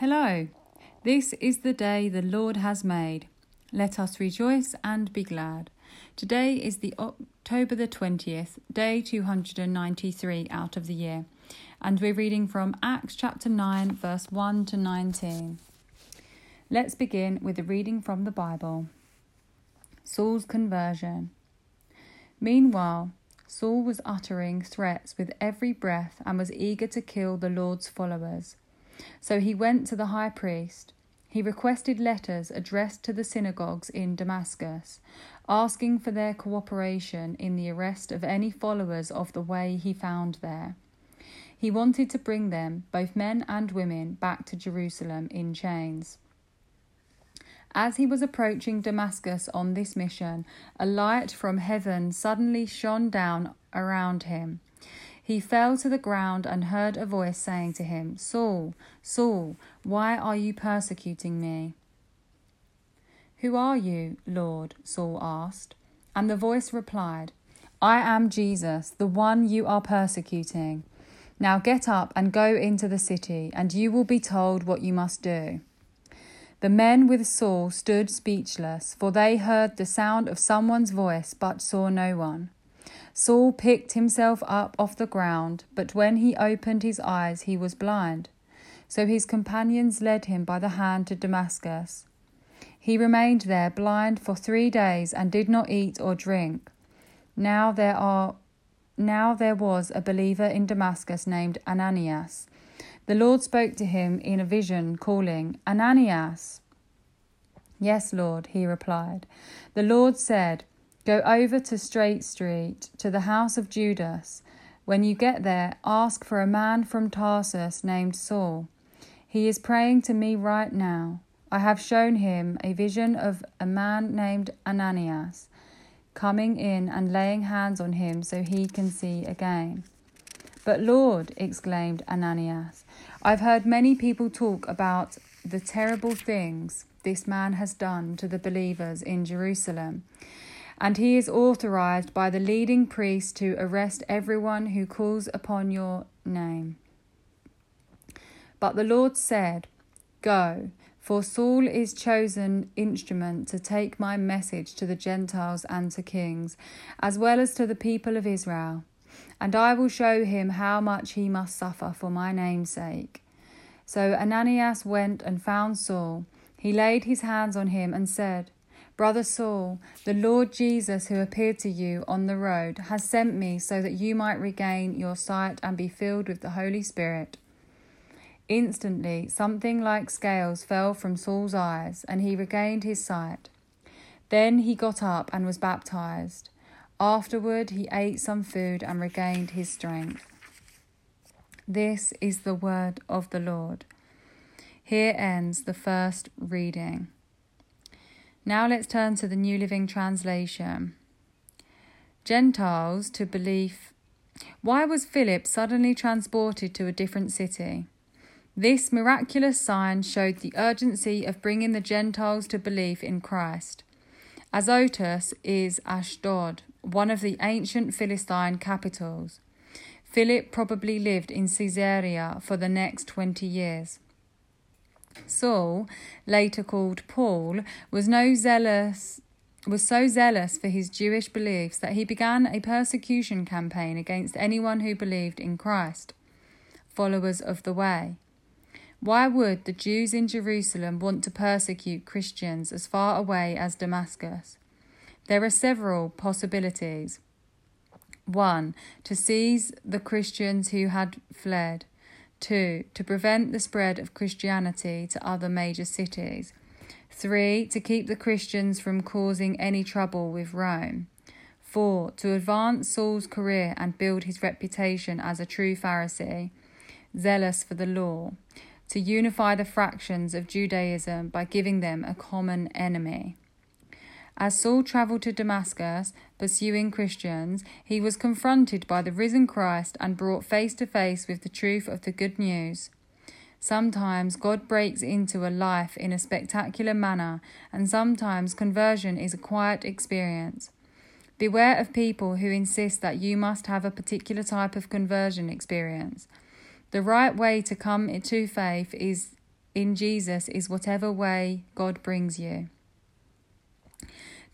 Hello, this is the day the Lord has made. Let us rejoice and be glad. Today is the October the 20th, day 293 out of the year, and we're reading from Acts chapter 9, verse 1 to 19. Let's begin with a reading from the Bible. Saul's conversion. Meanwhile, Saul was uttering threats with every breath and was eager to kill the Lord's followers. So he went to the high priest. He requested letters addressed to the synagogues in Damascus, asking for their cooperation in the arrest of any followers of the way he found there. He wanted to bring them, both men and women, back to Jerusalem in chains. As he was approaching Damascus on this mission, a light from heaven suddenly shone down around him. He fell to the ground and heard a voice saying to him, Saul, Saul, why are you persecuting me? Who are you, Lord? Saul asked. And the voice replied, I am Jesus, the one you are persecuting. Now get up and go into the city, and you will be told what you must do. The men with Saul stood speechless, for they heard the sound of someone's voice but saw no one. Saul picked himself up off the ground, but when he opened his eyes, he was blind. So his companions led him by the hand to Damascus. He remained there blind for three days and did not eat or drink. Now there are now there was a believer in Damascus named Ananias. The Lord spoke to him in a vision, calling, Ananias. Yes, Lord, he replied. The Lord said, Go over to Straight Street, to the house of Judas. When you get there, ask for a man from Tarsus named Saul. He is praying to me right now. I have shown him a vision of a man named Ananias coming in and laying hands on him so he can see again. But Lord, exclaimed Ananias, I've heard many people talk about the terrible things this man has done to the believers in Jerusalem and he is authorized by the leading priest to arrest everyone who calls upon your name. But the Lord said, Go, for Saul is chosen instrument to take my message to the Gentiles and to kings, as well as to the people of Israel. And I will show him how much he must suffer for my name's sake. So Ananias went and found Saul. He laid his hands on him and said, Brother Saul, the Lord Jesus, who appeared to you on the road, has sent me so that you might regain your sight and be filled with the Holy Spirit. Instantly, something like scales fell from Saul's eyes, and he regained his sight. Then he got up and was baptized. Afterward, he ate some food and regained his strength. This is the word of the Lord. Here ends the first reading. Now let's turn to the New Living Translation. Gentiles to belief. Why was Philip suddenly transported to a different city? This miraculous sign showed the urgency of bringing the Gentiles to belief in Christ. Azotus is Ashdod, one of the ancient Philistine capitals. Philip probably lived in Caesarea for the next 20 years. Saul, later called Paul, was no zealous was so zealous for his Jewish beliefs that he began a persecution campaign against anyone who believed in Christ, followers of the way. Why would the Jews in Jerusalem want to persecute Christians as far away as Damascus? There are several possibilities. One, to seize the Christians who had fled. 2. To prevent the spread of Christianity to other major cities. 3. To keep the Christians from causing any trouble with Rome. 4. To advance Saul's career and build his reputation as a true Pharisee, zealous for the law. To unify the fractions of Judaism by giving them a common enemy. As Saul travelled to Damascus, pursuing Christians, he was confronted by the risen Christ and brought face to face with the truth of the good news. Sometimes God breaks into a life in a spectacular manner, and sometimes conversion is a quiet experience. Beware of people who insist that you must have a particular type of conversion experience. The right way to come to faith is in Jesus is whatever way God brings you.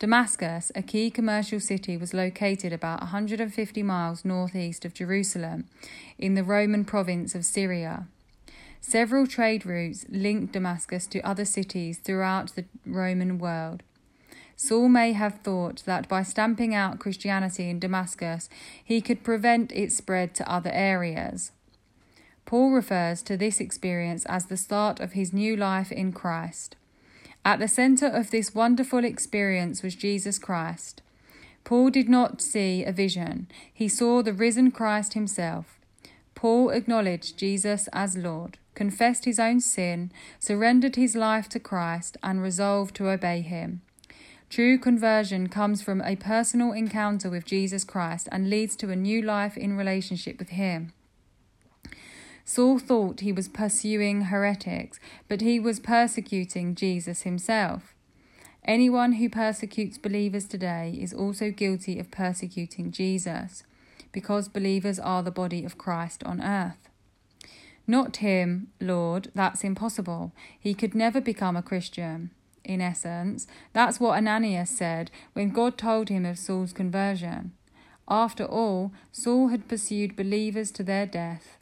Damascus, a key commercial city, was located about 150 miles northeast of Jerusalem in the Roman province of Syria. Several trade routes linked Damascus to other cities throughout the Roman world. Saul may have thought that by stamping out Christianity in Damascus, he could prevent its spread to other areas. Paul refers to this experience as the start of his new life in Christ. At the center of this wonderful experience was Jesus Christ. Paul did not see a vision, he saw the risen Christ himself. Paul acknowledged Jesus as Lord, confessed his own sin, surrendered his life to Christ, and resolved to obey him. True conversion comes from a personal encounter with Jesus Christ and leads to a new life in relationship with him. Saul thought he was pursuing heretics, but he was persecuting Jesus himself. Anyone who persecutes believers today is also guilty of persecuting Jesus, because believers are the body of Christ on earth. Not him, Lord, that's impossible. He could never become a Christian. In essence, that's what Ananias said when God told him of Saul's conversion. After all, Saul had pursued believers to their death.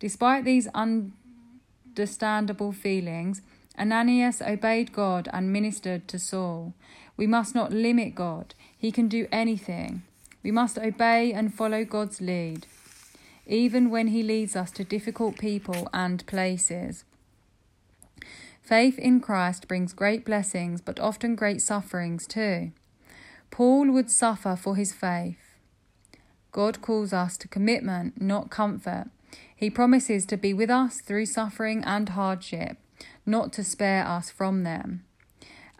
Despite these understandable feelings, Ananias obeyed God and ministered to Saul. We must not limit God, He can do anything. We must obey and follow God's lead, even when He leads us to difficult people and places. Faith in Christ brings great blessings, but often great sufferings too. Paul would suffer for his faith. God calls us to commitment, not comfort. He promises to be with us through suffering and hardship, not to spare us from them.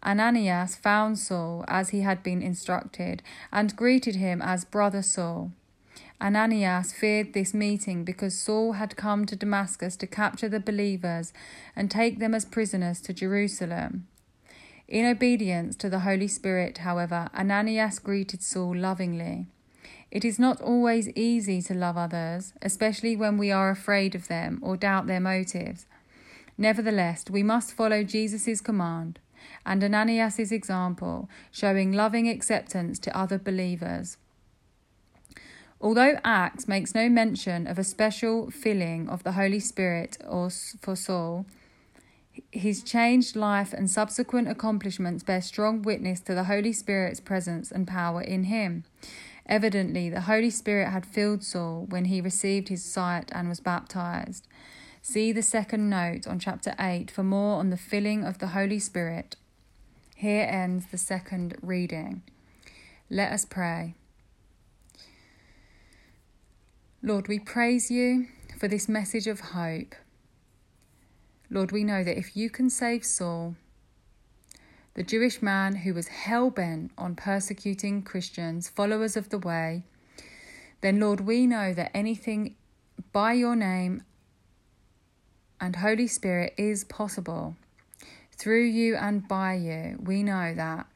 Ananias found Saul as he had been instructed and greeted him as Brother Saul. Ananias feared this meeting because Saul had come to Damascus to capture the believers and take them as prisoners to Jerusalem. In obedience to the Holy Spirit, however, Ananias greeted Saul lovingly. It is not always easy to love others, especially when we are afraid of them or doubt their motives. Nevertheless, we must follow Jesus' command and Ananias' example, showing loving acceptance to other believers. Although Acts makes no mention of a special filling of the Holy Spirit or for Saul, his changed life and subsequent accomplishments bear strong witness to the Holy Spirit's presence and power in him. Evidently, the Holy Spirit had filled Saul when he received his sight and was baptized. See the second note on chapter 8 for more on the filling of the Holy Spirit. Here ends the second reading. Let us pray. Lord, we praise you for this message of hope. Lord, we know that if you can save Saul, the Jewish man who was hell bent on persecuting Christians, followers of the way, then, Lord, we know that anything by your name and Holy Spirit is possible. Through you and by you, we know that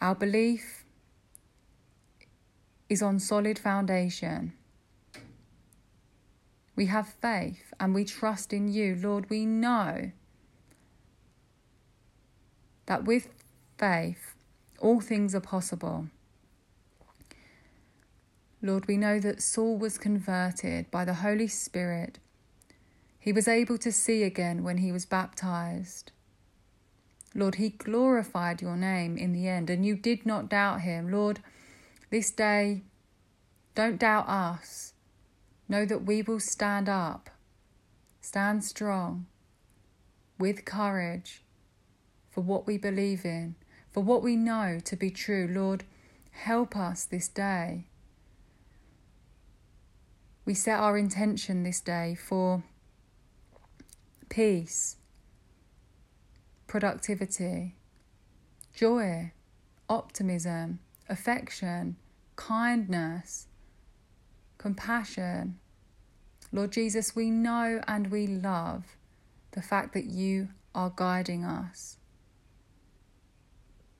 our belief is on solid foundation. We have faith and we trust in you. Lord, we know that with faith all things are possible. Lord, we know that Saul was converted by the Holy Spirit. He was able to see again when he was baptized. Lord, he glorified your name in the end, and you did not doubt him. Lord, this day, don't doubt us. Know that we will stand up, stand strong, with courage, for what we believe in, for what we know to be true. Lord, help us this day. We set our intention this day for peace, productivity, joy, optimism, affection, kindness, compassion. Lord Jesus, we know and we love the fact that you are guiding us.